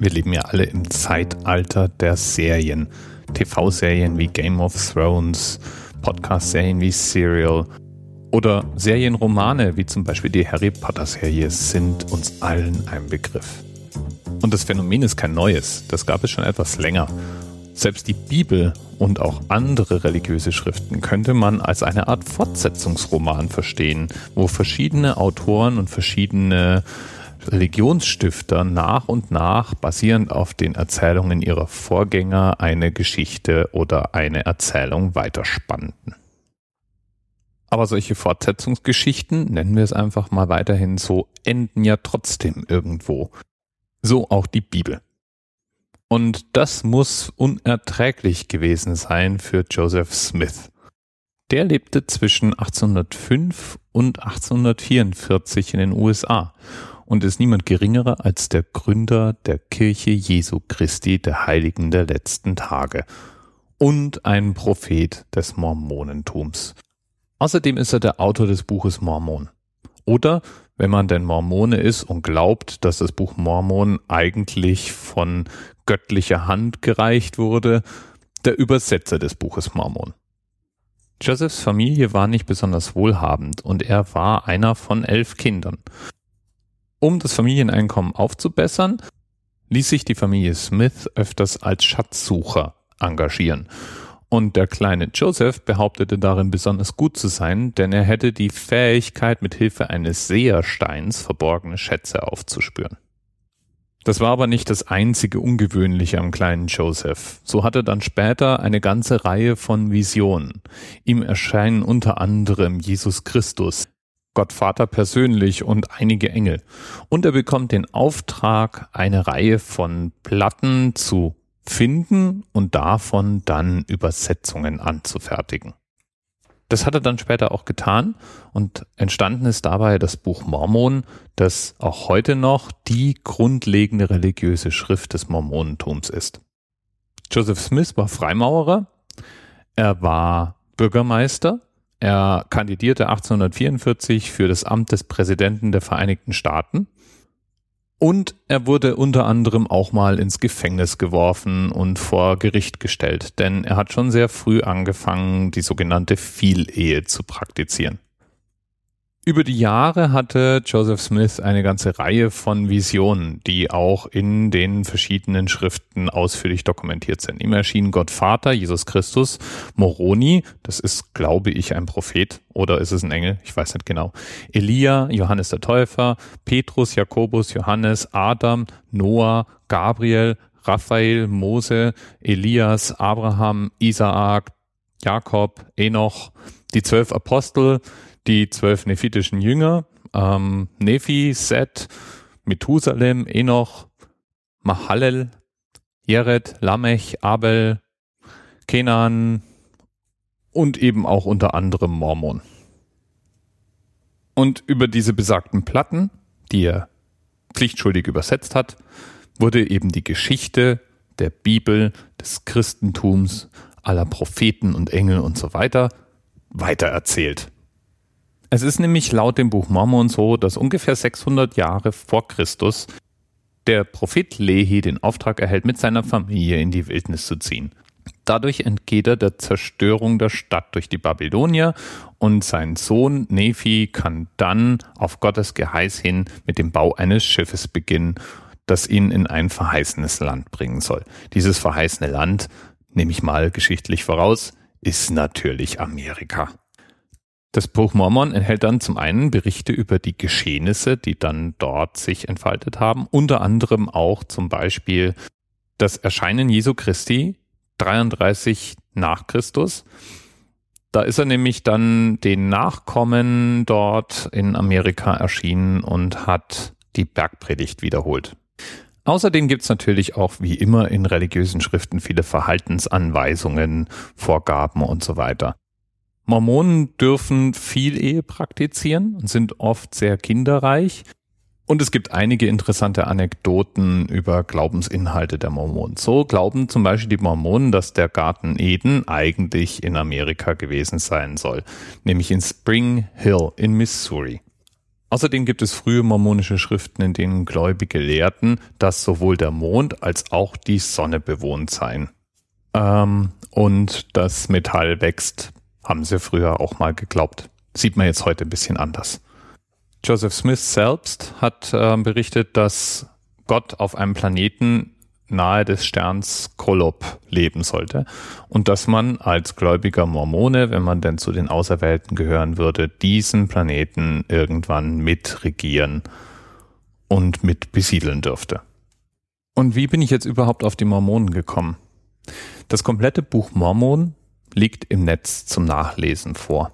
Wir leben ja alle im Zeitalter der Serien. TV-Serien wie Game of Thrones, Podcast-Serien wie Serial oder Serienromane wie zum Beispiel die Harry Potter-Serie sind uns allen ein Begriff. Und das Phänomen ist kein neues, das gab es schon etwas länger. Selbst die Bibel und auch andere religiöse Schriften könnte man als eine Art Fortsetzungsroman verstehen, wo verschiedene Autoren und verschiedene Religionsstifter nach und nach basierend auf den Erzählungen ihrer Vorgänger eine Geschichte oder eine Erzählung weiterspannten. Aber solche Fortsetzungsgeschichten, nennen wir es einfach mal weiterhin so, enden ja trotzdem irgendwo. So auch die Bibel. Und das muss unerträglich gewesen sein für Joseph Smith. Der lebte zwischen 1805 und 1844 in den USA und ist niemand geringerer als der Gründer der Kirche Jesu Christi der Heiligen der letzten Tage und ein Prophet des Mormonentums. Außerdem ist er der Autor des Buches Mormon. Oder, wenn man denn Mormone ist und glaubt, dass das Buch Mormon eigentlich von göttlicher Hand gereicht wurde, der Übersetzer des Buches Mormon. Josephs Familie war nicht besonders wohlhabend und er war einer von elf Kindern. Um das Familieneinkommen aufzubessern, ließ sich die Familie Smith öfters als Schatzsucher engagieren. Und der kleine Joseph behauptete darin besonders gut zu sein, denn er hätte die Fähigkeit, mit Hilfe eines Sehersteins verborgene Schätze aufzuspüren. Das war aber nicht das einzige Ungewöhnliche am kleinen Joseph. So hatte dann später eine ganze Reihe von Visionen. Ihm erscheinen unter anderem Jesus Christus, Gott Vater persönlich und einige Engel. Und er bekommt den Auftrag, eine Reihe von Platten zu finden und davon dann Übersetzungen anzufertigen. Das hat er dann später auch getan und entstanden ist dabei das Buch Mormon, das auch heute noch die grundlegende religiöse Schrift des Mormonentums ist. Joseph Smith war Freimaurer, er war Bürgermeister, er kandidierte 1844 für das Amt des Präsidenten der Vereinigten Staaten und er wurde unter anderem auch mal ins Gefängnis geworfen und vor Gericht gestellt, denn er hat schon sehr früh angefangen, die sogenannte Vielehe zu praktizieren. Über die Jahre hatte Joseph Smith eine ganze Reihe von Visionen, die auch in den verschiedenen Schriften ausführlich dokumentiert sind. Ihm erschien Gott Vater, Jesus Christus, Moroni, das ist, glaube ich, ein Prophet oder ist es ein Engel? Ich weiß nicht genau. Elia, Johannes der Täufer, Petrus, Jakobus, Johannes, Adam, Noah, Gabriel, Raphael, Mose, Elias, Abraham, Isaak, Jakob, Enoch, die zwölf Apostel, die zwölf nephitischen Jünger, ähm, Nephi, Set, Methusalem, Enoch, Mahalel, Jered, Lamech, Abel, Kenan und eben auch unter anderem Mormon. Und über diese besagten Platten, die er pflichtschuldig übersetzt hat, wurde eben die Geschichte der Bibel, des Christentums, aller Propheten und Engel und so weiter weitererzählt. Es ist nämlich laut dem Buch Mormon so, dass ungefähr 600 Jahre vor Christus der Prophet Lehi den Auftrag erhält, mit seiner Familie in die Wildnis zu ziehen. Dadurch entgeht er der Zerstörung der Stadt durch die Babylonier und sein Sohn Nephi kann dann auf Gottes Geheiß hin mit dem Bau eines Schiffes beginnen, das ihn in ein verheißenes Land bringen soll. Dieses verheißene Land, nehme ich mal geschichtlich voraus, ist natürlich Amerika. Das Buch Mormon enthält dann zum einen Berichte über die Geschehnisse, die dann dort sich entfaltet haben, unter anderem auch zum Beispiel das Erscheinen Jesu Christi 33 nach Christus. Da ist er nämlich dann den Nachkommen dort in Amerika erschienen und hat die Bergpredigt wiederholt. Außerdem gibt's natürlich auch wie immer in religiösen Schriften viele Verhaltensanweisungen, Vorgaben und so weiter. Mormonen dürfen viel Ehe praktizieren und sind oft sehr kinderreich. Und es gibt einige interessante Anekdoten über Glaubensinhalte der Mormonen. So glauben zum Beispiel die Mormonen, dass der Garten Eden eigentlich in Amerika gewesen sein soll, nämlich in Spring Hill in Missouri. Außerdem gibt es frühe mormonische Schriften, in denen Gläubige lehrten, dass sowohl der Mond als auch die Sonne bewohnt seien. Ähm, und das Metall wächst, haben sie früher auch mal geglaubt. Sieht man jetzt heute ein bisschen anders. Joseph Smith selbst hat äh, berichtet, dass Gott auf einem Planeten nahe des Sterns Kolob leben sollte und dass man als gläubiger Mormone, wenn man denn zu den Auserwählten gehören würde, diesen Planeten irgendwann mitregieren und mit besiedeln dürfte. Und wie bin ich jetzt überhaupt auf die Mormonen gekommen? Das komplette Buch Mormon liegt im Netz zum Nachlesen vor.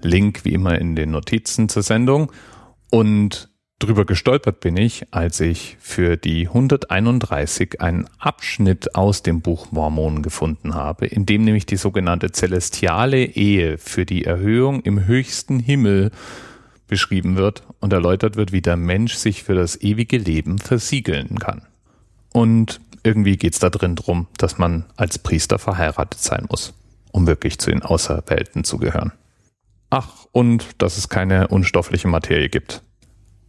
Link wie immer in den Notizen zur Sendung und drüber gestolpert bin ich, als ich für die 131 einen Abschnitt aus dem Buch Mormon gefunden habe, in dem nämlich die sogenannte celestiale Ehe für die Erhöhung im höchsten Himmel beschrieben wird und erläutert wird, wie der Mensch sich für das ewige Leben versiegeln kann. Und irgendwie geht's da drin drum, dass man als Priester verheiratet sein muss, um wirklich zu den Auserwählten zu gehören. Ach, und dass es keine unstoffliche Materie gibt